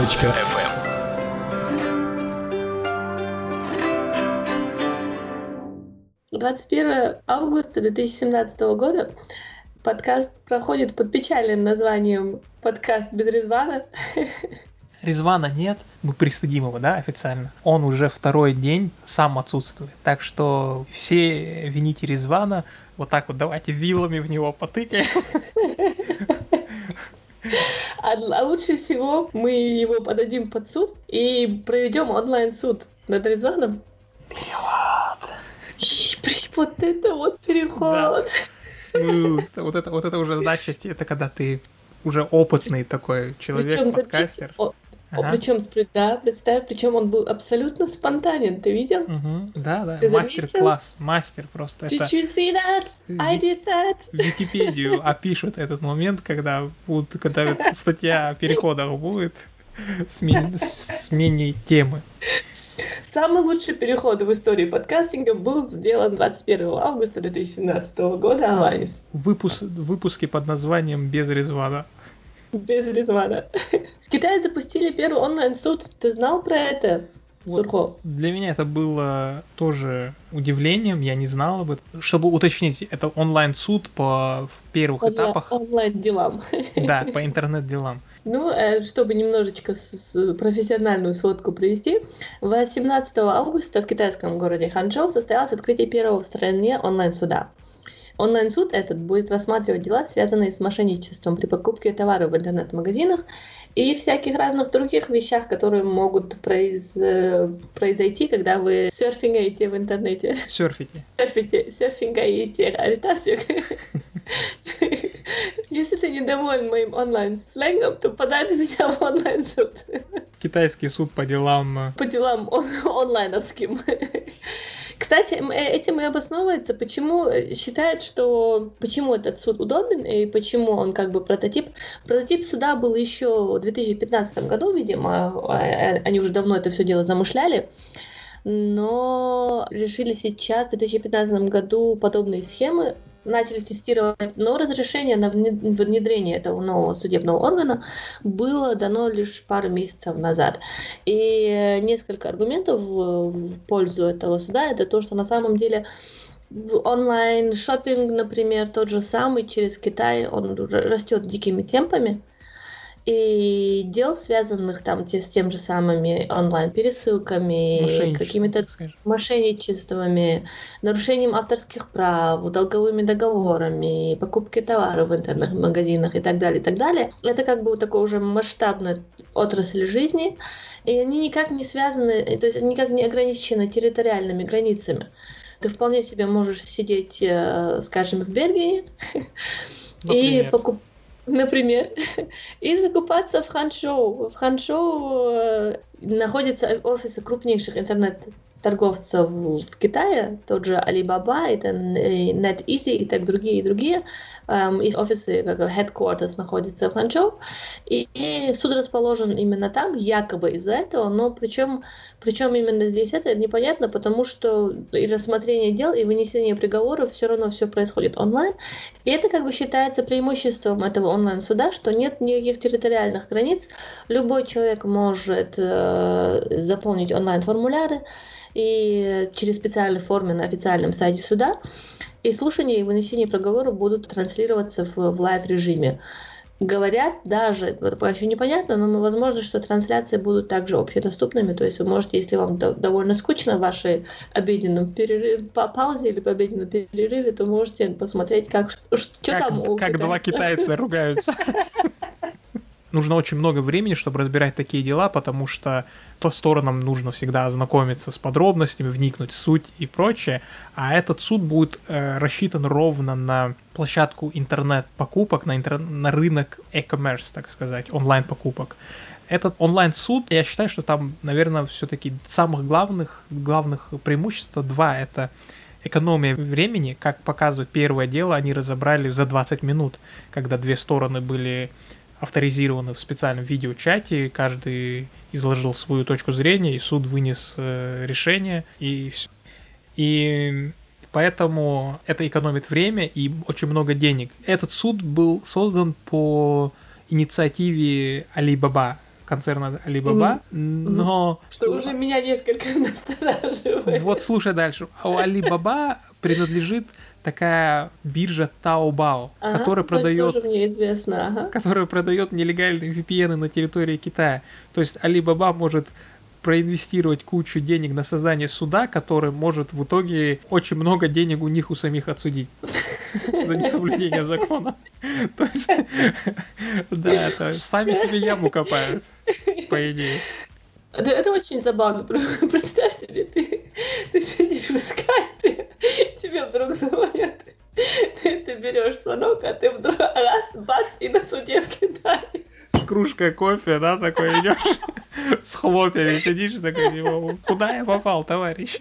Подзем.фм 21 августа 2017 года подкаст проходит под печальным названием «Подкаст без Резвана». Резвана нет, мы пристыдим его, да, официально. Он уже второй день сам отсутствует. Так что все вините Резвана, вот так вот давайте вилами в него потыкаем. А, а лучше всего мы его подадим под суд и проведем онлайн-суд над Резваном. Перевод. Вот это вот переход. Смут. Вот это, вот это уже значит, это когда ты уже опытный такой человек, Причем, подкастер. о- Ага. Причем, да, представь, причем он был абсолютно спонтанен, ты видел? Мгм. Да, да, мастер-класс, мастер просто. Did Это you see that? I did that. в Википедию опишут этот момент, когда будут, когда статья о переходах будет, смен- с- смене темы. Самый лучший переход в истории подкастинга был сделан 21 августа 2017 года онлайн. Выпуск, выпуски под названием «Без резвана». Без Резвана. В Китае запустили первый онлайн-суд. Ты знал про это, Вот. Сурков? Для меня это было тоже удивлением, я не знал об этом. Чтобы уточнить, это онлайн-суд по первых этапах, Онлайн-делам. да, по интернет-делам. Ну, э, чтобы немножечко профессиональную сводку провести, 18 августа в китайском городе Ханчжоу состоялось открытие первого в стране онлайн-суда. Онлайн-суд этот будет рассматривать дела, связанные с мошенничеством при покупке товаров в интернет-магазинах и всяких разных других вещах, которые могут произ- произойти, когда вы серфингаете в интернете. Серфите. Серфите, серфингаете, аритасик. Если ты недоволен моим онлайн-сленгом, то подай на меня в онлайн-суд Китайский суд по делам э, по делам он- онлайновским. Кстати, э, этим и обосновывается, почему э, считают, что почему этот суд удобен и почему он как бы прототип. Прототип суда был еще в 2015 году, видимо, а, э, они уже давно это все дело замышляли, но решили сейчас, в 2015 году, подобные схемы начали тестировать, но разрешение на вне- внедрение этого нового судебного органа было дано лишь пару месяцев назад. И несколько аргументов в пользу этого суда это то, что на самом деле онлайн шопинг, например, тот же самый через Китай, он растет дикими темпами. И дел, связанных там те- с тем же самыми онлайн-пересылками, какими-то мошенничествами, нарушением авторских прав, долговыми договорами, покупки товаров в интернет-магазинах и так далее, и так далее. Это как бы такой уже масштабная отрасль жизни, и они никак не связаны, то есть они никак не ограничены территориальными границами. Ты вполне себе можешь сидеть, э, скажем, в Бельгии и покупать Например, и закупаться в Ханчжоу. В Ханчжоу э, находятся офисы крупнейших интернет-торговцев в Китае, тот же Alibaba, это NetEasy и так другие и другие. Эм, Их офисы, как headquarters, находятся в Ханчжоу. И, и суд расположен именно там, якобы из-за этого, но причем, причем именно здесь это непонятно, потому что и рассмотрение дел, и вынесение приговоров все равно все происходит онлайн. И это как бы считается преимуществом этого онлайн-суда, что нет никаких территориальных границ. Любой человек может э, заполнить онлайн-формуляры и через специальные формы на официальном сайте суда. И слушания и вынесение приговора будут транслироваться в, в live-режиме. Говорят даже, пока еще непонятно, но возможно, что трансляции будут также общедоступными. То есть вы можете, если вам до- довольно скучно в вашей обеденном перерыве, па- паузе или по обеденном перерыве, то можете посмотреть, как, что, как, там как два китайца ругаются. Нужно очень много времени, чтобы разбирать такие дела, потому что то сторонам нужно всегда ознакомиться с подробностями, вникнуть в суть и прочее, а этот суд будет э, рассчитан ровно на площадку интернет-покупок, на, интер- на рынок e-commerce, так сказать, онлайн-покупок. Этот онлайн-суд, я считаю, что там, наверное, все-таки самых главных, главных преимуществ два. Это экономия времени, как показывает первое дело, они разобрали за 20 минут, когда две стороны были авторизированы в специальном видеочате, каждый изложил свою точку зрения, и суд вынес э, решение, и всё. И поэтому это экономит время и очень много денег. Этот суд был создан по инициативе Alibaba, концерна Alibaba, mm-hmm. но... Что уже меня несколько настораживает. Вот слушай дальше. У Alibaba принадлежит такая биржа Taobao, ага, которая продает, известно, ага. которая продает нелегальные VPN на территории Китая. То есть Alibaba может проинвестировать кучу денег на создание суда, который может в итоге очень много денег у них у самих отсудить за несоблюдение закона. То есть, да, это сами себе яму копают, по идее. Это очень забавно. Представь себе, ты, ты сидишь в скайпе, тебе вдруг звонят, ты, ты берешь звонок, а ты вдруг раз, бац, и на суде в с кружкой кофе, да, такой идешь, с хлопьями сидишь, такой, типа, куда я попал, товарищ?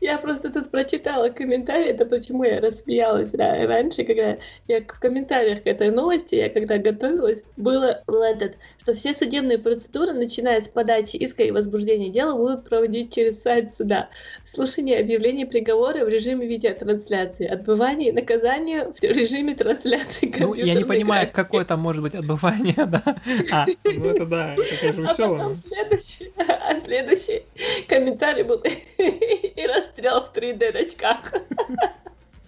Я просто тут прочитала комментарии, это почему я рассмеялась раньше, когда я в комментариях к этой новости, я когда готовилась, было этот, что все судебные процедуры, начиная с подачи иска и возбуждения дела, будут проводить через сайт суда. Слушание объявлений приговора в режиме видеотрансляции, отбывание и наказание в режиме трансляции Ну, я не понимаю, какое там может быть отбывание, да? А, ну это да, это, конечно, все. А потом следующий, а следующий комментарий был и расстрел в 3D очках.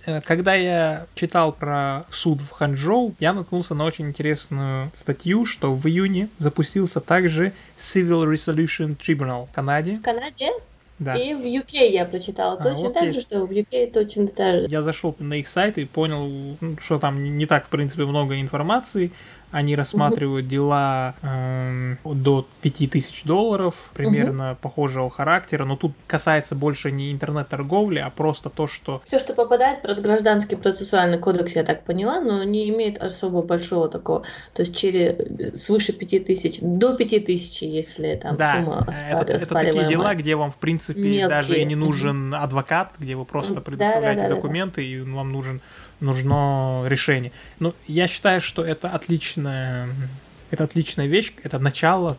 Э, когда я читал про суд в Ханчжоу, я наткнулся на очень интересную статью, что в июне запустился также Civil Resolution Tribunal в Канаде. В Канаде? Да. И в UK я прочитала а, точно окей. так же, что в UK точно так же. Я зашел на их сайт и понял, ну, что там не так, в принципе, много информации. Они рассматривают угу. дела э, до 5000 долларов, примерно угу. похожего характера, но тут касается больше не интернет-торговли, а просто то, что... Все, что попадает под гражданский процессуальный кодекс, я так поняла, но не имеет особо большого такого, то есть через свыше 5000, до 5000, если там да, сумма это, это такие дела, где вам, в принципе, Мелкие. даже и не нужен адвокат, где вы просто предоставляете да, да, да, документы, да. и вам нужен нужно решение. Ну, я считаю, что это отличная, это отличная вещь, это начало,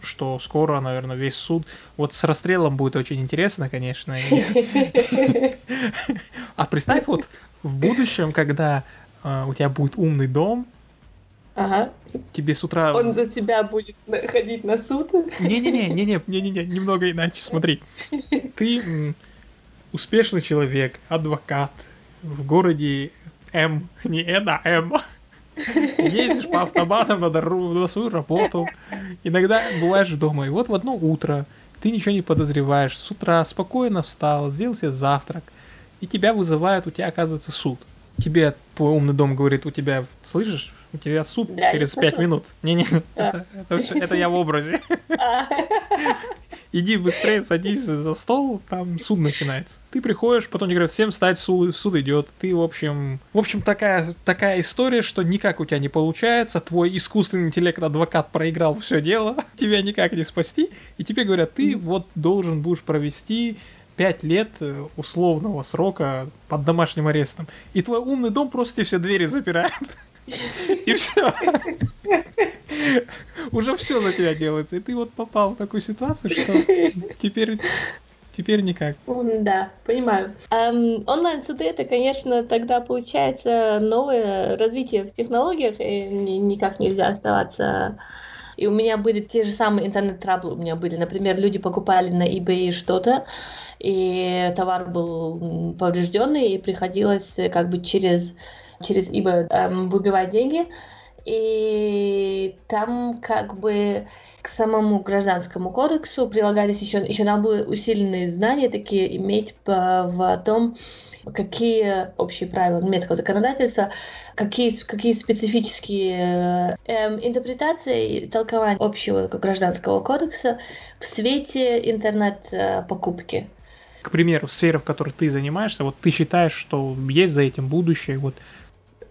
что скоро, наверное, весь суд. Вот с расстрелом будет очень интересно, конечно. А представь, вот в будущем, когда а, у тебя будет умный дом, Ага. Тебе с утра... Он за тебя будет ходить на суд? Не-не-не, не-не, не-не-не, немного иначе, смотри. Ты успешный человек, адвокат, в городе М, не Н, а М. Ездишь по автобанам на, дорогу, на свою работу. Иногда бываешь дома. И вот в одно утро ты ничего не подозреваешь. С утра спокойно встал, сделал себе завтрак. И тебя вызывают, у тебя оказывается суд. Тебе твой умный дом говорит, у тебя, слышишь, у тебя суд да, через пять минут. Не-не, это, это, это я в образе. А. Иди быстрее, садись за стол, там суд начинается. Ты приходишь, потом тебе говорят, всем встать, суд, суд идет. Ты, в общем... В общем, такая, такая история, что никак у тебя не получается. Твой искусственный интеллект, адвокат проиграл все дело. Тебя никак не спасти. И тебе говорят, ты вот должен будешь провести пять лет э, условного срока под домашним арестом. И твой умный дом просто тебе все двери запирает. И все. Уже все за тебя делается. И ты вот попал в такую ситуацию, что теперь Теперь никак. Да, понимаю. Эм, онлайн-суды это, конечно, тогда получается новое развитие в технологиях, и никак нельзя оставаться. И у меня были те же самые интернет-траблы. У меня были, например, люди покупали на eBay что-то, и товар был поврежденный, и приходилось как бы через через eBay эм, выбивать деньги. И там как бы к самому гражданскому кодексу прилагались еще, еще надо было усиленные знания такие иметь по, в том, какие общие правила немецкого законодательства, какие, какие специфические э, интерпретации и толкования общего гражданского кодекса в свете интернет-покупки. К примеру, в сфере, в которой ты занимаешься, вот ты считаешь, что есть за этим будущее, вот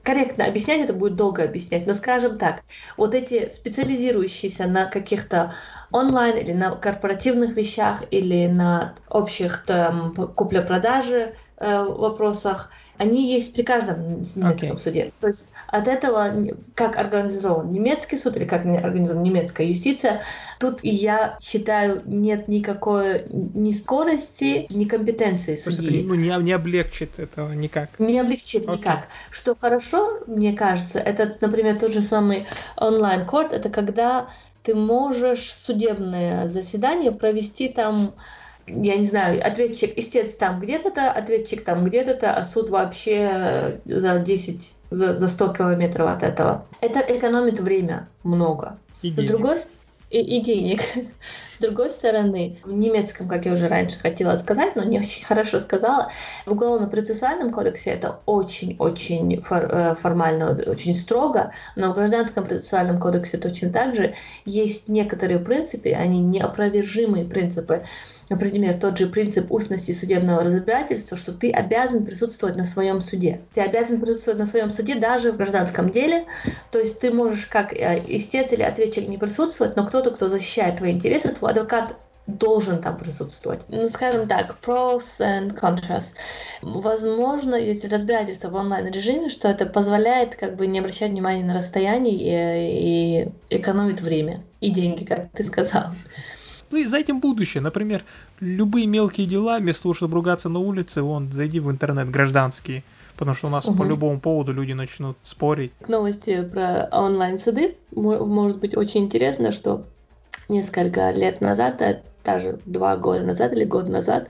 корректно объяснять, это будет долго объяснять, но скажем так, вот эти специализирующиеся на каких-то онлайн или на корпоративных вещах или на общих там купля-продажи э, вопросах, они есть при каждом немецком okay. суде. То есть от этого, как организован немецкий суд или как организована немецкая юстиция, тут я считаю, нет никакой ни скорости, ни компетенции судьи. Это, ну, не, не облегчит этого никак. Не облегчит okay. никак. Что хорошо, мне кажется, это, например, тот же самый онлайн-корт, это когда ты можешь судебное заседание провести там я не знаю, ответчик, истец там где-то-то, ответчик там где-то-то, а суд вообще за 10, за, за 100 километров от этого. Это экономит время много. И С денег. другой стороны, и, и денег. С другой стороны, в немецком, как я уже раньше хотела сказать, но не очень хорошо сказала, в Уголовно-процессуальном кодексе это очень-очень фор- э, формально, очень строго, но в Гражданском процессуальном кодексе точно так же есть некоторые принципы, они неопровержимые принципы, Например, тот же принцип устности судебного разбирательства, что ты обязан присутствовать на своем суде. Ты обязан присутствовать на своем суде даже в гражданском деле. То есть ты можешь как э, истец или ответчик не присутствовать, но кто-то, кто защищает твои интересы, твой адвокат должен там присутствовать. Ну, скажем так, pros and contras. Возможно, если разбирательство в онлайн-режиме, что это позволяет как бы не обращать внимания на расстояние и, и экономит время и деньги, как ты сказал. Ну и за этим будущее. Например, любые мелкие дела, вместо того, чтобы ругаться на улице, вон, зайди в интернет гражданские. Потому что у нас Мгм. по любому поводу люди начнут спорить. К новости про онлайн-суды мо- может быть очень интересно, что несколько лет назад, да, даже два года назад или год назад,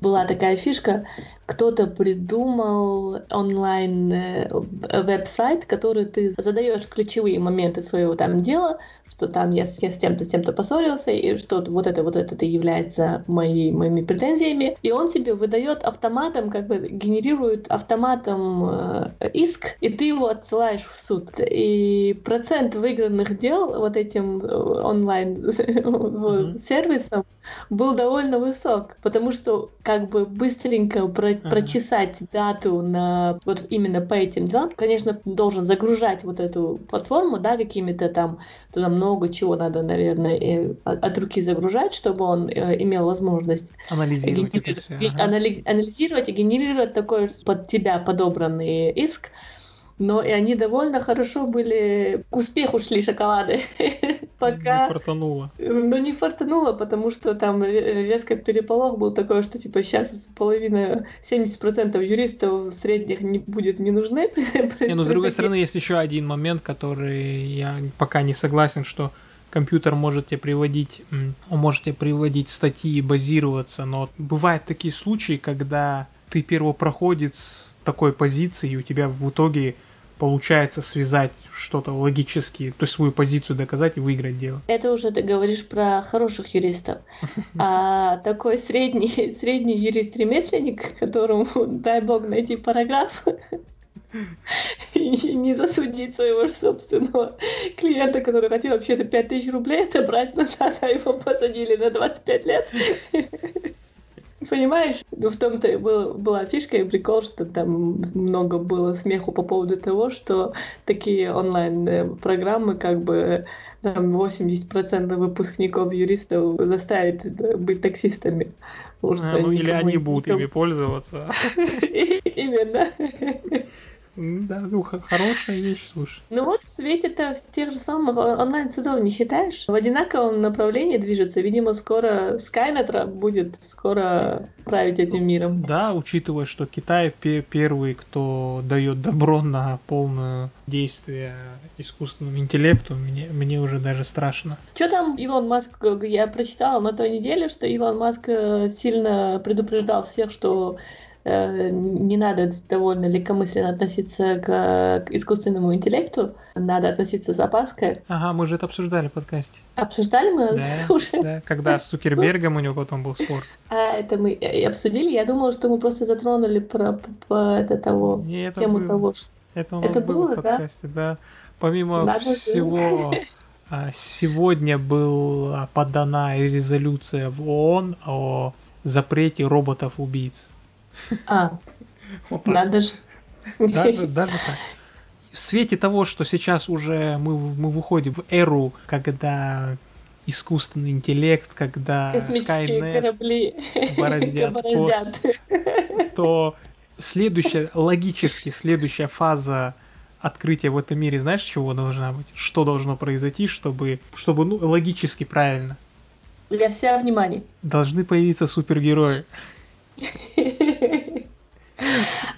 была такая фишка, кто-то придумал онлайн э, веб-сайт, который ты задаешь ключевые моменты своего там дела, что там я с, я с тем-то, с тем-то поссорился, и что вот это, вот это является моей, моими претензиями, и он тебе выдает автоматом, как бы генерирует автоматом э, иск, и ты его отсылаешь в суд. И процент выигранных дел вот этим э, онлайн Мгм. сервисом был довольно высок, потому что как бы быстренько про- Ага. прочесать дату на вот именно по этим делам, конечно, должен загружать вот эту платформу, да, какими-то там, туда много чего надо, наверное, от руки загружать, чтобы он э, имел возможность Анализировать это генери- все. ге- анали- анализировать и генерировать такой под тебя подобранный иск. Но и они довольно хорошо были, к успеху шли шоколады. Пока Не фартануло. но не фартануло, потому что там ре- резко переполох был такой, что типа сейчас половина, 70% юристов средних не будет не нужны. Не, ну с другой стороны, есть еще один момент, который я пока не согласен, что компьютер может тебе приводить, может тебе приводить статьи и базироваться, но бывают такие случаи, когда ты первопроходец такой позиции, и у тебя в итоге получается связать что-то логически, то есть свою позицию доказать и выиграть дело. Это уже ты говоришь про хороших юристов. А такой средний, средний юрист-ремесленник, которому, дай бог, найти параграф, и не засудить своего собственного клиента, который хотел вообще-то 5000 рублей отобрать назад, а его посадили на 25 лет. Понимаешь? Ну, в том-то и был, была фишка и прикол, что там много было смеху по поводу того, что такие онлайн-программы как бы там 80% выпускников юристов заставят э, быть таксистами. Потому что А, ну или они будут никому- ими пользоваться. Именно. Да, ну хорошая вещь, слушай. Ну вот в свете-то тех же самых онлайн-судов не считаешь? В одинаковом направлении движется. Видимо, скоро Skynet будет скоро править этим миром. Да, учитывая, что Китай пе- первый, кто дает добро на полное действие искусственному интеллекту, мне, мне уже даже страшно. Что там Илон Маск, я прочитала на той неделе, что Илон Маск э, сильно предупреждал всех, что не надо довольно легкомысленно относиться к, к искусственному интеллекту, надо относиться с опаской. Ага, мы же это обсуждали в подкасте. Обсуждали мы Да, уже? да, когда с Цукербергом у него потом был спор. А это мы и обсудили. Я думала, что мы просто затронули про, по- по- это того, Не, это тему было. того, что Это, Это было было, в да? подкасте, да. Помимо Надо всего, а, сегодня была подана резолюция в ООН о запрете роботов-убийц. А, Вот надо же. Даже, даже так. В свете того, что сейчас уже мы, мы выходим в эру, когда искусственный интеллект, когда Skynet, корабли бороздят бороздят. то следующая, логически следующая фаза открытия в этом мире, знаешь, чего должна быть? Что должно произойти, чтобы, чтобы ну, логически правильно? Я вся внимание. Должны появиться супергерои.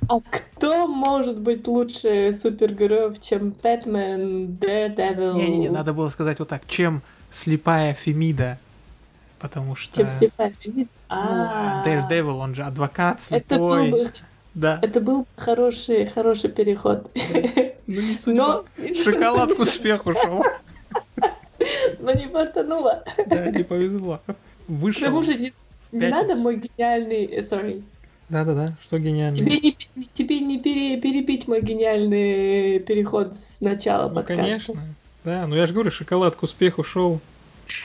А кто может быть лучше супергероев, чем Бэтмен, Daredevil? Не-не-не, надо было сказать вот так, чем слепая Фемида. Потому что... Чем слепая Фемида? Ну, а Daredevil, он же адвокат слепой. Да. это был хороший, хороший переход. Ну. Но, Шоколад к успеху шел. но не фартануло. Да, не повезло. К Вышел. тому же не, не надо мой гениальный... э, Sorry. Да-да-да, что гениально. Тебе не, тебе не пере- перебить мой гениальный переход с начала Ну, подкаста. конечно. Да, ну я же говорю, шоколад к успеху шел.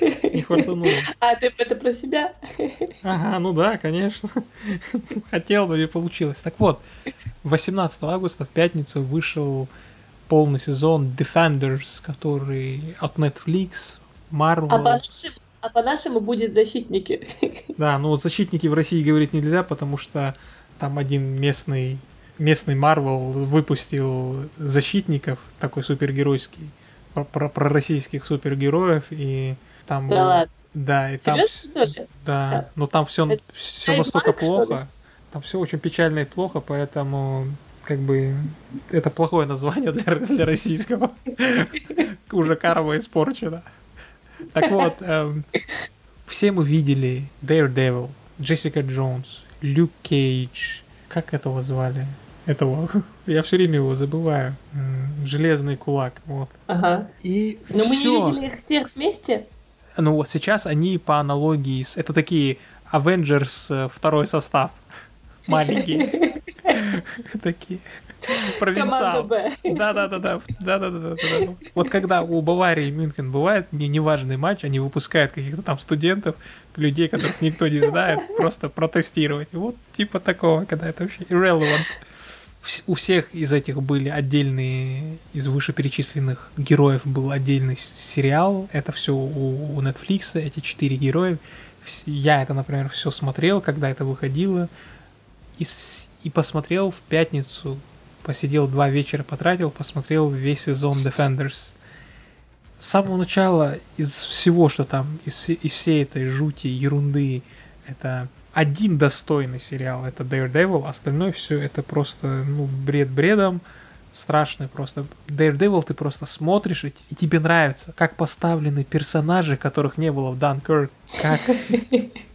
Не хватануло. А, ты это про себя? Ага, ну да, конечно. Хотел, но не получилось. Так вот, 18 августа в пятницу вышел полный сезон Defenders, который от Netflix, Marvel. А по-нашему, а по-нашему будет защитники. Да, ну вот защитники в России говорить нельзя, потому что там один местный местный Marvel выпустил защитников, такой супергеройский, про, про, российских супергероев, и там... Да ладно. Да, и там... Серьезно, вс- что ли? Да, Да. но там все, Это все настолько ли? плохо. Там все очень печально и плохо, поэтому как бы это плохое название для, для российского. Уже карма испорчена. Так вот, эм, все мы видели Daredevil, Джессика Джонс, Люк Кейдж. Как этого звали? Этого. Я все время его забываю. Железный кулак. Вот. Ага. И Но мы всё. не видели их всех вместе. Ну вот сейчас они по аналогии с... Это такие Avengers э, второй состав. Маленькие. Такие. Провинциал. Да, да, да, да, да, да, да, да. Вот когда у Баварии Мюнхен бывает не неважный матч, они выпускают каких-то там студентов, людей, которых никто не знает, просто протестировать. Вот типа такого, когда это вообще irrelevant. У всех из этих были отдельные, из вышеперечисленных героев был отдельный сериал. Это все у, у Netflix, эти четыре героя. Я это, например, все смотрел, когда это выходило. И, и посмотрел в пятницу посидел два вечера, потратил, посмотрел весь сезон Defenders. С самого начала из всего, что там, из, из всей этой жути, ерунды, это один достойный сериал, это Daredevil, остальное все это просто, ну, бред бредом, страшный просто. Daredevil ты просто смотришь, и, и тебе нравится, как поставлены персонажи, которых не было в Dunkirk, как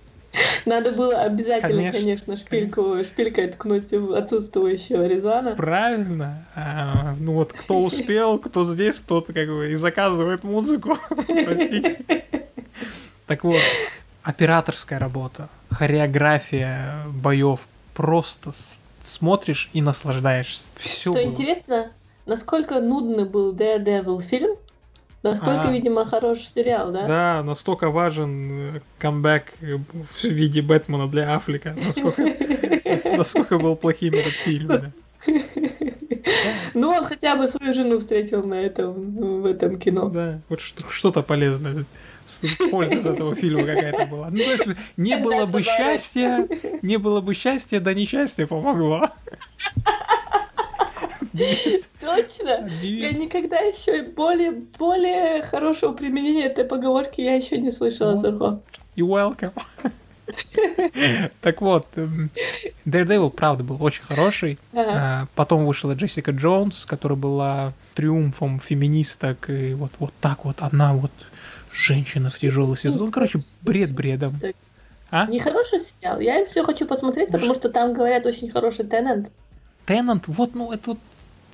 Надо было обязательно, Конечно, конечно, шпильку, шпилькой ткнуть в отсутствующего Резана. Правильно. А, ну вот кто успел, кто здесь, тот как бы и заказывает музыку. Простите. Так вот, операторская работа, хореография боев, просто смотришь и наслаждаешься. Все Что интересно, насколько нудный был Daredevil фильм, настолько, А. видимо, хороший сериал, да? Да, настолько важен э, камбэк э, в виде Бэтмена для Аффлека, насколько, насколько был плохим этот фильм. да. Ну, он хотя бы свою жену встретил на этом, в этом кино. Да, вот что- что-то полезное, польза из этого фильма какая-то была. Ну, то есть, не было бы счастья, не было бы счастья, да несчастье помогло. Точно! Я никогда еще более, более хорошего применения этой поговорки я еще не слышала, Ну. Сухо. И welcome. Так вот, эм, Daredevil, правда, был очень хороший. Ага. А, Потом вышла Джессика Джонс, которая была триумфом феминисток. И вот, вот так вот она вот женщина в тяжелый сезон. Ну, короче, бред бредом. А? Нехороший сериал. Я все хочу посмотреть, потому что там говорят очень хороший Теннант. Теннант, вот, ну, это вот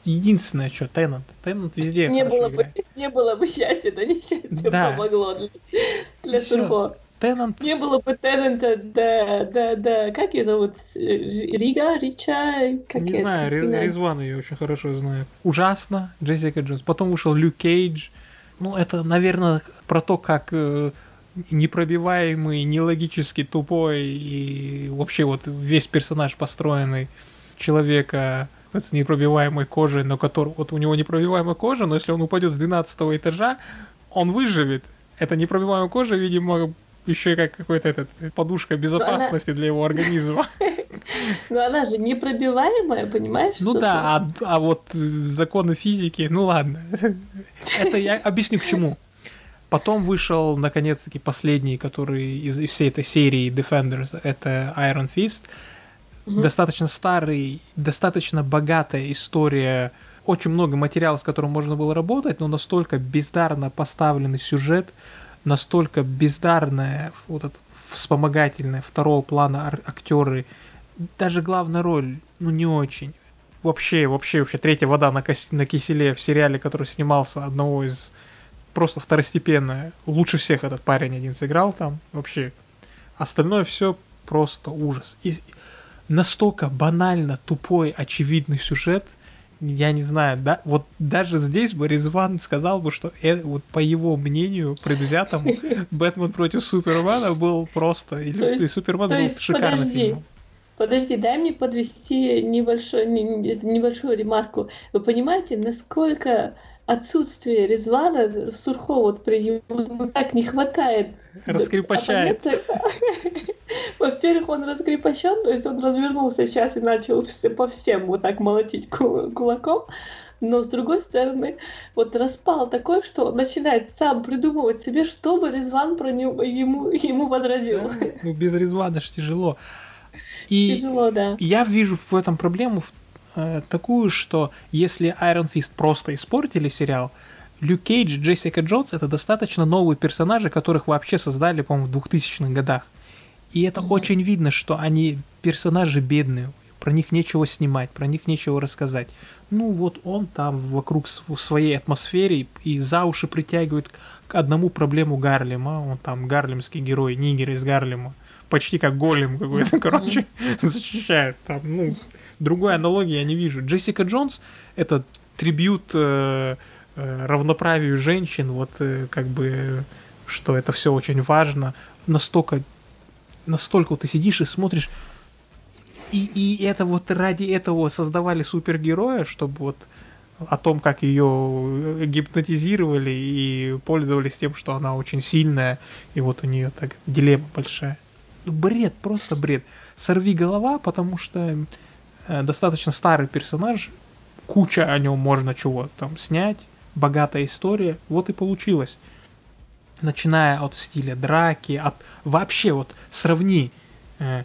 единственное, что Теннант. Теннант везде Не было, бы, играет. не было бы счастья, да несчастье Да. помогло для, для. Сухо. Теннант, Не было бы Теннанта, да, да, да, как ее зовут? Рига, Рича? Как не знаю, Кристина? Резван ее очень хорошо знает. Ужасно, Джессика Джонс. Потом вышел Люк Кейдж. Ну, это, наверное, про то, как э, непробиваемый, нелогически тупой и вообще вот весь персонаж построенный человека с непробиваемой кожей, но который вот у него непробиваемая кожа, но если он упадет с 12 этажа, он выживет. Это непробиваемая кожа, видимо, еще и как какой-то этот подушка безопасности для его организма. Но она же непробиваемая, понимаешь? Ну да, а, а вот э, законы физики, ну ладно. Это я объясню к чему. Потом вышел, наконец-таки, последний, который из, из всей этой серии Defenders, это Iron Fist. Угу. достаточно старый, достаточно богатая история, очень много материала, с которым можно было работать, но настолько бездарно поставленный сюжет, настолько бездарная вот это вспомогательная второго плана актеры, даже главная роль, ну не очень. Вообще, вообще, вообще, третья вода на, кос- на киселе в сериале, который снимался одного из просто второстепенная. Лучше всех этот парень один сыграл там. Вообще. Остальное все просто ужас. И настолько банально тупой, очевидный сюжет, я не знаю, да, вот даже здесь бы Резван сказал бы, что э, вот по его мнению, предвзятому, Бэтмен против Супермена был просто, и, то есть, Супермен был есть, шикарным подожди, фильмом. Подожди, дай мне подвести небольшой, небольшую ремарку. Вы понимаете, насколько отсутствие Резвана Сурхо вот при ему так не хватает. Раскрепощает. Во-первых, он раскрепощен, то есть он развернулся сейчас и начал по всем вот так молотить кулаком. Но с другой стороны, вот распал такой, что он начинает сам придумывать себе, чтобы Резван про него, ему, ему возразил. Да, ну, без Резвана ж тяжело. И Тяжело, да. Я вижу в этом проблему Э, такую, что если Iron Fist просто испортили сериал, Люк Кейдж, Джессика Джонс это достаточно новые персонажи, которых вообще создали, по-моему, в 2000-х годах. И это mm-hmm. очень видно, что они персонажи бедные, про них нечего снимать, про них нечего рассказать. Ну вот он там вокруг в своей атмосфере и за уши притягивает к одному проблему Гарлема. Он там гарлемский герой, нигер из Гарлема. Почти как голем какой-то, короче, защищает там, ну, другой аналогии я не вижу. Джессика Джонс это трибют э, э, равноправию женщин, вот э, как бы, что это все очень важно. Настолько, настолько ты сидишь и смотришь, и, и это вот ради этого создавали супергероя, чтобы вот о том, как ее гипнотизировали и пользовались тем, что она очень сильная, и вот у нее так дилемма большая. Бред, просто бред. Сорви голова, потому что Э, достаточно старый персонаж, куча о нем можно чего там снять, богатая история, вот и получилось. Начиная от стиля драки, от вообще вот сравни э,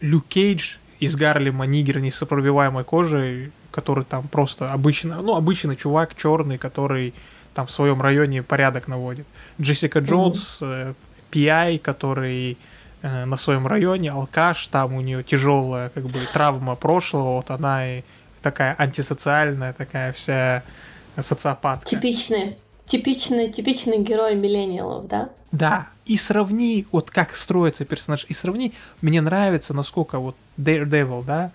Люк Кейдж из Гарлема, нигер не с непробиваемой кожей, который там просто обычно, ну обычный чувак черный, который там в своем районе порядок наводит. Джессика Джонс, mm-hmm. э, PI, который Э, на своем районе, алкаш, там у нее тяжелая как бы травма прошлого, вот она и такая антисоциальная, такая вся социопатка. Типичный, типичный, типичный герой миллениалов, да? Да, и сравни, вот как строится персонаж, и сравни, мне нравится, насколько вот Daredevil, да,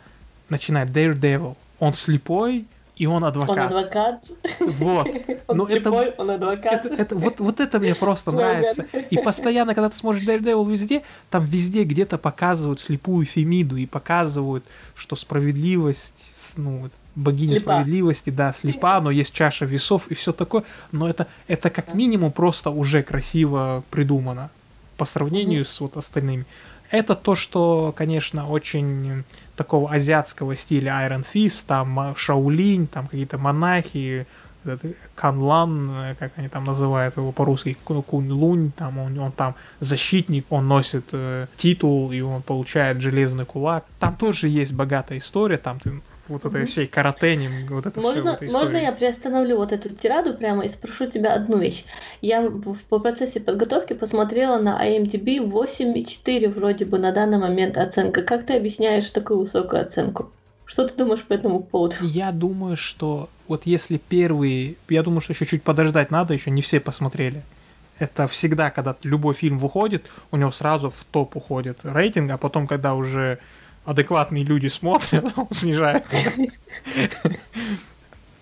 начинает Daredevil, он слепой, и он адвокат. Он адвокат. Вот. Он Но слепой, это, он адвокат. Это, это, вот, вот это мне просто нравится. И постоянно, когда ты смотришь Daredevil везде, там везде где-то показывают слепую Фемиду и показывают, что справедливость, ну, богиня слепа. справедливости, да, слепа, но есть чаша весов и все такое. Но это, это как минимум просто уже красиво придумано по сравнению mm-hmm. с вот остальными. Это то, что, конечно, очень такого азиатского стиля Iron Fist, там Шаулинь, там какие-то монахи, Канлан, э, как они там называют его по-русски, Кунь Лунь, там он, он там защитник, он носит э, титул и он получает железный кулак. Там тоже есть богатая история, там ты вот этой всей каратени, вот это можно, все Можно я приостановлю вот эту тираду прямо и спрошу тебя одну вещь? Я в, по процессе подготовки посмотрела на IMDb 8,4 вроде бы на данный момент оценка. Как ты объясняешь такую высокую оценку? Что ты думаешь по этому поводу? Я думаю, что вот если первые... Я думаю, что еще чуть подождать надо, еще не все посмотрели. Это всегда, когда любой фильм выходит, у него сразу в топ уходит рейтинг, а потом, когда уже адекватные люди смотрят, он снижается.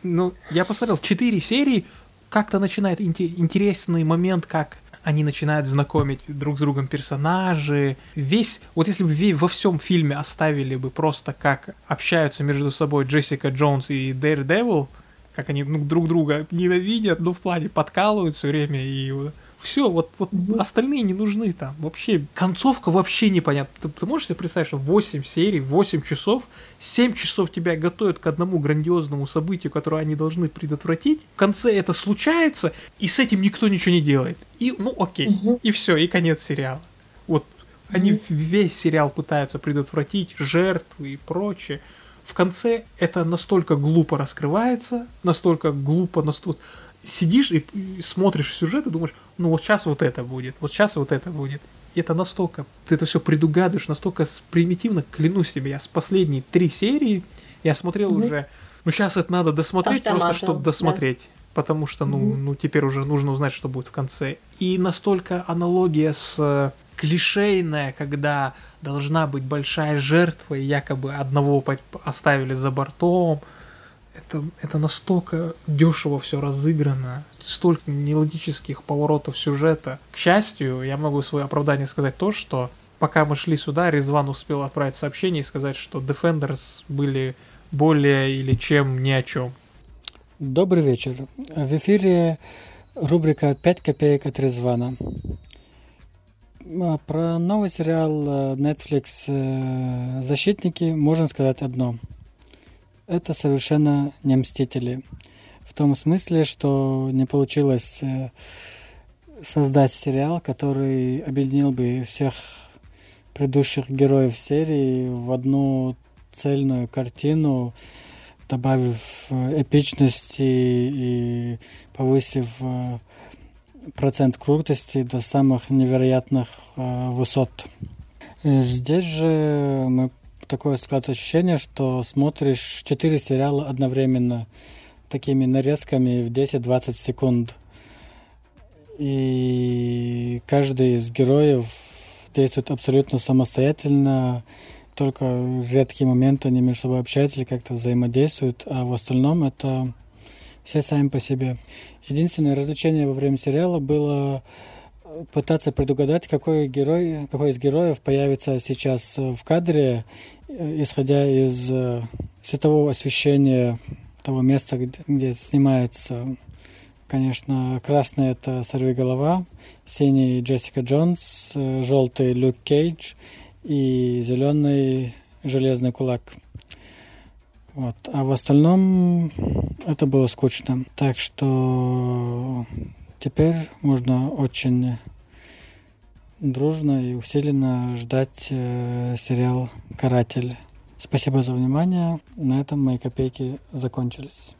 Ну, я посмотрел, 4 серии, как-то начинает интересный момент, как они начинают знакомить друг с другом персонажи. Весь, вот если бы во всем фильме оставили бы просто как общаются между собой Джессика Джонс и Daredevil, как они ну, друг друга ненавидят, но в плане подкалывают все время и все, вот, вот остальные не нужны там. Вообще, концовка вообще непонятна. Ты, ты можешь себе представить, что 8 серий, 8 часов, 7 часов тебя готовят к одному грандиозному событию, которое они должны предотвратить. В конце это случается, и с этим никто ничего не делает. И, ну, окей. Угу. И все, и конец сериала. Вот Они mm-hmm. весь сериал пытаются предотвратить жертвы и прочее. В конце это настолько глупо раскрывается, настолько глупо, настолько сидишь и смотришь сюжет и думаешь, ну вот сейчас вот это будет, вот сейчас вот это будет. И это настолько, ты это все предугадываешь, настолько примитивно, клянусь тебе, я с последней три серии, я смотрел mm-hmm. уже, ну сейчас это надо досмотреть, Автоматом, просто чтобы досмотреть. Да. Потому что, ну, mm-hmm. ну, теперь уже нужно узнать, что будет в конце. И настолько аналогия с э, клишейная, когда должна быть большая жертва, и якобы одного оставили за бортом, это, это настолько дешево все разыграно, столько нелогических поворотов сюжета. К счастью, я могу свое оправдание сказать то, что пока мы шли сюда, Резван успел отправить сообщение и сказать, что Defenders были более или чем ни о чем. Добрый вечер. В эфире рубрика «5 копеек от Резвана». А, про новый сериал э, Netflix э, «Защитники» можно сказать одно – это совершенно не мстители. В том смысле, что не получилось э, создать сериал, который объединил бы всех предыдущих героев серии в одну цельную картину, добавив э, эпичности и повысив э, процент крутости до самых невероятных высот. Здесь же мы такое складывается ощущение, что смотришь четыре сериала одновременно, такими нарезками в 10-20 секунд. И каждый из героев действует абсолютно самостоятельно, только редкие моменты они между собой общаются или как-то взаимодействуют, а в остальном это все сами по себе. Единственное развлечение во время сериала было пытаться предугадать, какой герой, какой из героев появится сейчас в кадре, исходя из э, светового освещения того места, где, где снимается. Конечно, красный это Сорви голова, синий Джессика Джонс, э, желтый Люк Кейдж и зеленый Железный кулак. Вот. А в остальном это было скучно. Так что теперь можно очень дружно и усиленно ждать э, сериал «Каратель». Спасибо за внимание. На этом мои копейки закончились.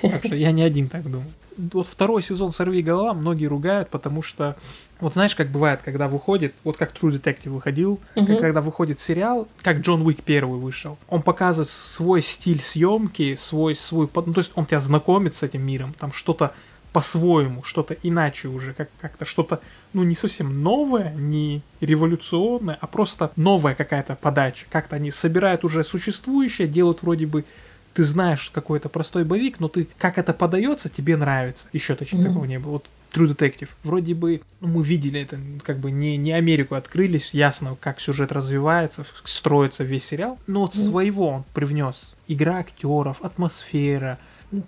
Так что я не один так думаю. Вот второй сезон «Сорви голова» многие ругают, потому что вот знаешь, как бывает, когда выходит, вот как True Detective выходил, uh-huh. когда выходит сериал, как Джон Уик первый вышел, он показывает свой стиль съемки, свой свой, ну, то есть он тебя знакомит с этим миром, там что-то по-своему, что-то иначе уже, как- как-то что-то, ну, не совсем новое, не революционное, а просто новая какая-то подача. Как-то они собирают уже существующее, делают вроде бы ты знаешь какой-то простой боевик, но ты как это подается, тебе нравится. Еще точно mm-hmm. такого не было. Вот True Detective. Вроде бы ну, мы видели это, как бы не, не Америку открылись, ясно, как сюжет развивается, строится весь сериал, но вот mm-hmm. своего он привнес. Игра актеров, атмосфера,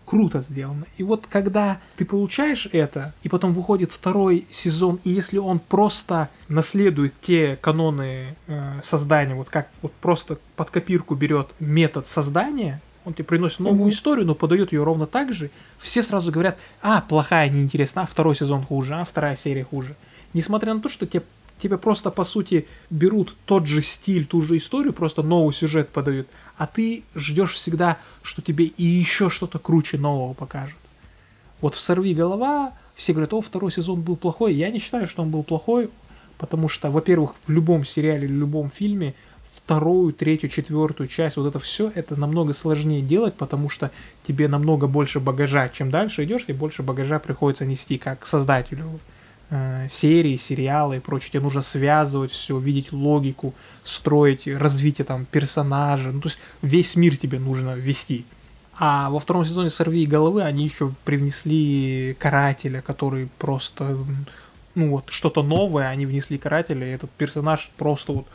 круто сделано. И вот когда ты получаешь это, и потом выходит второй сезон, и если он просто наследует те каноны э, создания, вот как вот просто под копирку берет метод создания, он тебе приносит новую mm-hmm. историю, но подает ее ровно так же, все сразу говорят, а, плохая, неинтересна, а второй сезон хуже, а вторая серия хуже. Несмотря на то, что тебе тебе просто по сути берут тот же стиль, ту же историю, просто новый сюжет подают, а ты ждешь всегда, что тебе и еще что-то круче нового покажут. Вот в «Сорви голова» все говорят, о, второй сезон был плохой. Я не считаю, что он был плохой, потому что, во-первых, в любом сериале или любом фильме вторую, третью, четвертую часть, вот это все, это намного сложнее делать, потому что тебе намного больше багажа. Чем дальше идешь, тем больше багажа приходится нести как создателю э, серии, сериалы и прочее. Тебе нужно связывать все, видеть логику, строить развитие там персонажа. Ну, то есть весь мир тебе нужно ввести. А во втором сезоне «Сорви головы» они еще привнесли карателя, который просто, ну вот, что-то новое они внесли карателя, и этот персонаж просто вот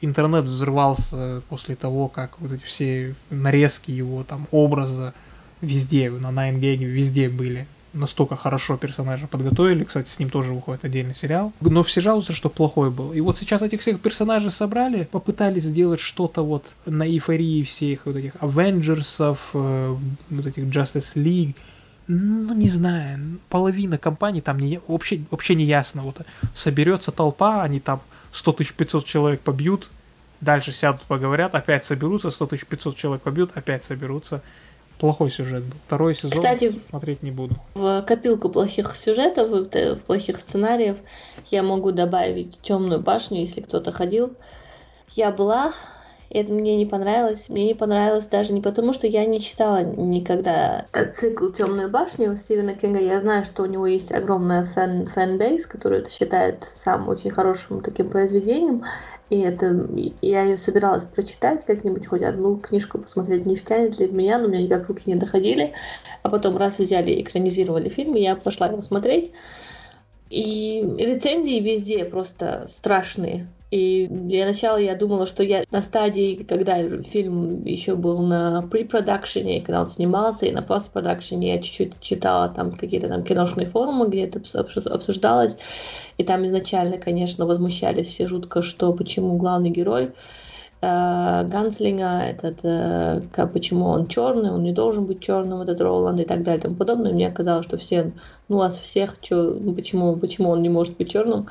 интернет взрывался после того, как вот эти все нарезки его там образа везде, на 9gag везде были настолько хорошо персонажа подготовили. Кстати, с ним тоже выходит отдельный сериал. Но все жалуются, что плохой был. И вот сейчас этих всех персонажей собрали, попытались сделать что-то вот на эйфории всех вот этих Авенджерсов, э, вот этих Justice League. Ну, не знаю, половина компаний там не, вообще, вообще не ясно. Вот соберется толпа, они там 100 тысяч 500 человек побьют, дальше сядут, поговорят, опять соберутся, 100 тысяч 500 человек побьют, опять соберутся. Плохой сюжет был. Второй сезон Кстати, смотреть не буду. В копилку плохих сюжетов, в плохих сценариев я могу добавить темную башню, если кто-то ходил. Я была это мне не понравилось. Мне не понравилось даже не потому, что я не читала никогда цикл «Темную башню» Стивена Кинга. Я знаю, что у него есть огромная fan fan base, который это считает самым очень хорошим таким произведением. И это я ее собиралась прочитать как-нибудь, хоть одну книжку посмотреть, не втянет ли в меня, но у меня никак руки не доходили. А потом раз взяли и экранизировали фильм, и я пошла его смотреть. И рецензии везде просто страшные. И для начала я думала, что я на стадии, когда фильм еще был на pre-продакшене, когда он снимался, и на пост-продакшене я чуть-чуть читала там какие-то там киношные форумы, где это обсуждалось. И там изначально, конечно, возмущались все жутко, что почему главный герой э, Ганслинга, этот, э, как, почему он черный, он не должен быть черным, этот Роланд и так далее и тому подобное. Мне казалось, что все, ну, вас всех, чё, почему, почему он не может быть черным.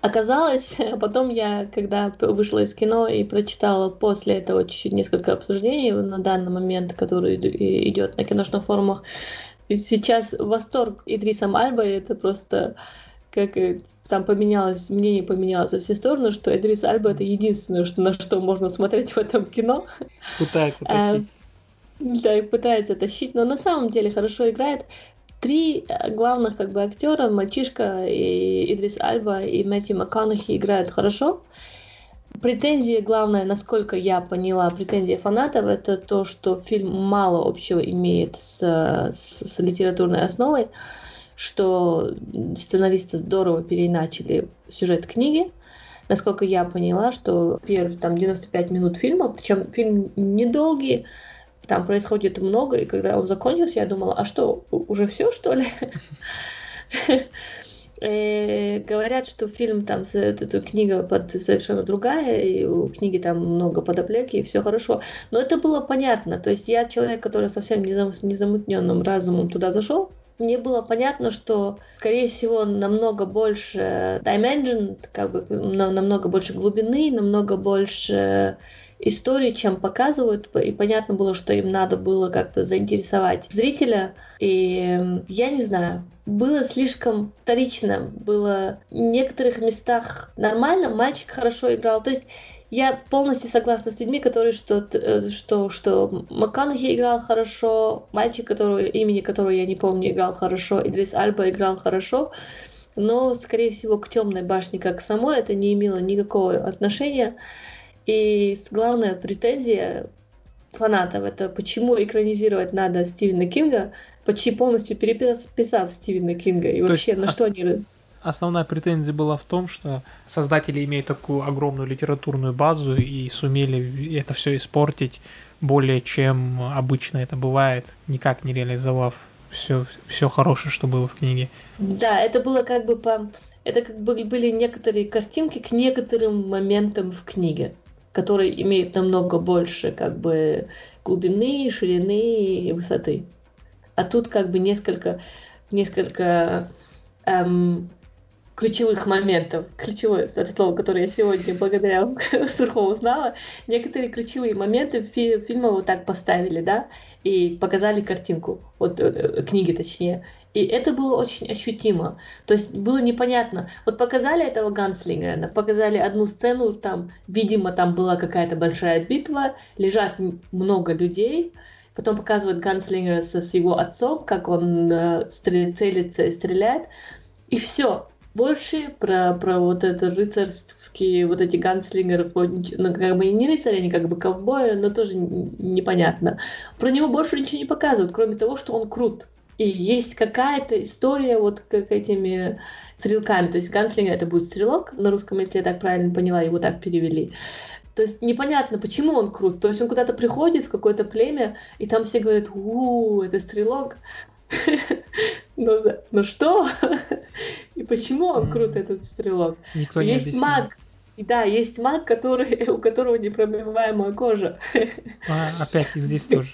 Оказалось, а потом я, когда вышла из кино и прочитала после этого чуть-чуть несколько обсуждений на данный момент, который идет на киношных форумах, сейчас восторг Идриса Мальба, это просто как там поменялось, мнение поменялось во все стороны, что Идрис Альба это единственное, что, на что можно смотреть в этом кино. Пытается тащить. Да, и пытается тащить, но на самом деле хорошо играет три э, главных как бы актера, мальчишка и Идрис Альба и Мэтью МакКонахи играют хорошо. Претензия главная, насколько я поняла, претензия фанатов, это то, что фильм мало общего имеет с, с, с литературной основой, что сценаристы здорово переначали сюжет книги. Насколько я поняла, что первые там 95 минут фильма, причем фильм недолгий, там происходит много, и когда он закончился, я думала, а что, уже все, что ли? И говорят, что фильм там, эта книга под совершенно другая, и у книги там много подоплеки, и все хорошо. Но это было понятно. То есть я человек, который совсем незамутненным разумом туда зашел, мне было понятно, что, скорее всего, намного больше dimension, как бы намного больше глубины, намного больше истории, чем показывают, и понятно было, что им надо было как-то заинтересовать зрителя. И я не знаю, было слишком вторично, было в некоторых местах нормально, мальчик хорошо играл. То есть я полностью согласна с людьми, которые что, э, что, что МакКонахи играл хорошо, мальчик, которого, имени которого я не помню, играл хорошо, Идрис Альба играл хорошо, но, скорее всего, к темной башне как самой это не имело никакого отношения. И главная претензия фанатов это почему экранизировать надо Стивена Кинга, почти полностью переписав Стивена Кинга. И То вообще на ос- что они... Основная претензия была в том, что создатели имеют такую огромную литературную базу и сумели это все испортить более чем обычно это бывает, никак не реализовав все, все хорошее, что было в книге. Да, это было как бы по... Это как бы были некоторые картинки к некоторым моментам в книге который имеет намного больше как бы глубины, ширины и высоты. А тут как бы несколько, несколько эм, ключевых моментов, ключевое это слово, которое я сегодня благодаря Сурхову узнала, некоторые ключевые моменты фи фильма вот так поставили, да, и показали картинку, вот э, э, книги точнее. И это было очень ощутимо. То есть было непонятно. Вот показали этого ганслингера, показали одну сцену, там, видимо, там была какая-то большая битва, лежат много людей, потом показывают ганслингера с, его отцом, как он э, целится и стреляет, и все. Больше про, про вот это рыцарские, вот эти ганслингеры, ну, как бы не рыцари, они как бы ковбои, но тоже непонятно. Про него больше ничего не показывают, кроме того, что он крут. И есть какая-то история вот как этими стрелками. То есть ганслинг это будет стрелок на русском, если я так правильно поняла, его так перевели. То есть непонятно, почему он крут. То есть он куда-то приходит в какое-то племя, и там все говорят, у, это стрелок. Но, но что? И почему он крут, этот стрелок? Никто есть не маг, и да, есть маг, который, у которого непробиваемая кожа. А, опять здесь тоже.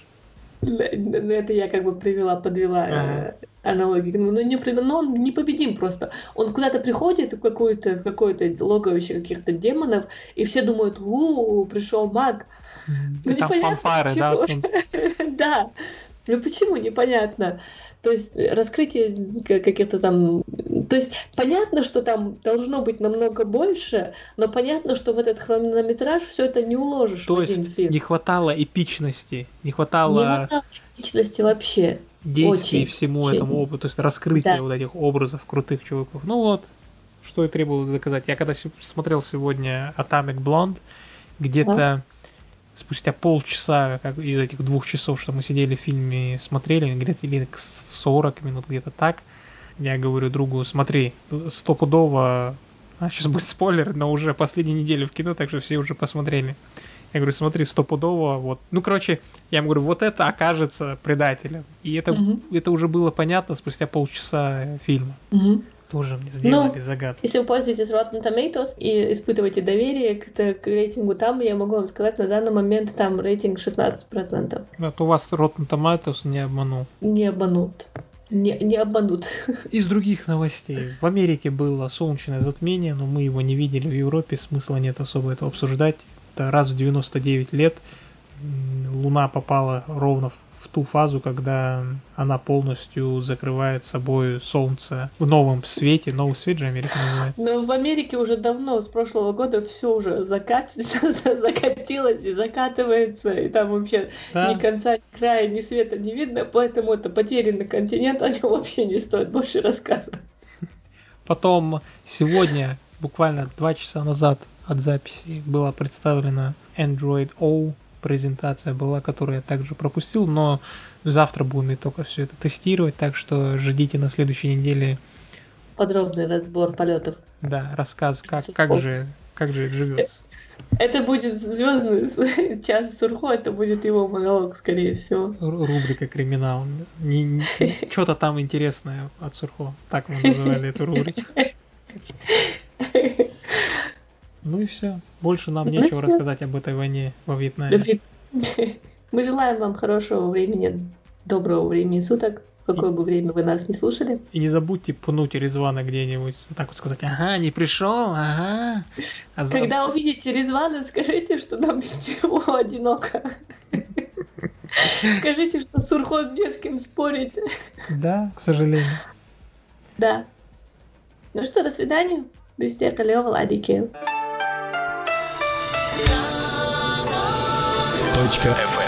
Это я как бы привела, подвела ага. аналогию. Ну, не, но он непобедим просто. Он куда-то приходит в какое-то какое логовище каких-то демонов, и все думают, у, пришел маг. Ну, там фанфары, да? Да. Ну почему, непонятно. То есть раскрытие каких-то там... То есть понятно, что там должно быть намного больше, но понятно, что в этот хронометраж все это не уложишь То есть фильм. не хватало эпичности, не хватало... Не хватало эпичности вообще. Действий очень, всему очень. этому опыту, то есть раскрытие да. вот этих образов крутых чуваков. Ну вот, что и требовало доказать. Я когда смотрел сегодня Atomic Blonde, где-то да спустя полчаса как из этих двух часов, что мы сидели в фильме, смотрели, где-то или 40 минут, где-то так, я говорю другу, смотри, стопудово, а сейчас будет спойлер, но уже последнюю неделю в кино, так что все уже посмотрели. Я говорю, смотри, стопудово, вот. Ну, короче, я ему говорю, вот это окажется предателем. И это, угу. это уже было понятно спустя полчаса фильма. Угу тоже мне сделали ну, загадку. Если вы пользуетесь Rotten Tomatoes и испытываете доверие к, к рейтингу там, я могу вам сказать, на данный момент там рейтинг 16%. Вот у вас Rotten Tomatoes не обманул. Не обманут. Не, не обманут. Из других новостей. В Америке было солнечное затмение, но мы его не видели в Европе, смысла нет особо это обсуждать. Это раз в 99 лет Луна попала ровно в ту фазу, когда она полностью закрывает собой Солнце в новом свете. Новый свет же Америка называется. Но в Америке уже давно, с прошлого года, все уже закатится, закатилось и закатывается, и там вообще да. ни конца, ни края, ни света не видно, поэтому это потерянный континент, о нем вообще не стоит больше рассказывать. Потом сегодня, буквально два часа назад от записи, была представлена Android O презентация была, которую я также пропустил, но завтра будем только все это тестировать, так что ждите на следующей неделе подробный разбор полетов. Да, рассказ, как, как же как же живется. Это будет звездный час Сурхо, это будет его монолог, скорее всего. Рубрика криминал. Не, не, что-то там интересное от Сурхо. Так мы называли эту рубрику. Ну и все. Больше нам ну нечего все. рассказать об этой войне во Вьетнаме. Мы желаем вам хорошего времени, доброго времени суток, в какое бы время вы нас не слушали. И не забудьте пнуть Резвана где-нибудь, вот так вот сказать, ага, не пришел, ага. А за... Когда увидите Резвана, скажите, что нам без него одиноко. Скажите, что Сурхот не с кем спорить. Да, к сожалению. Да. Ну что, до свидания. Бюстека Владики. Точка.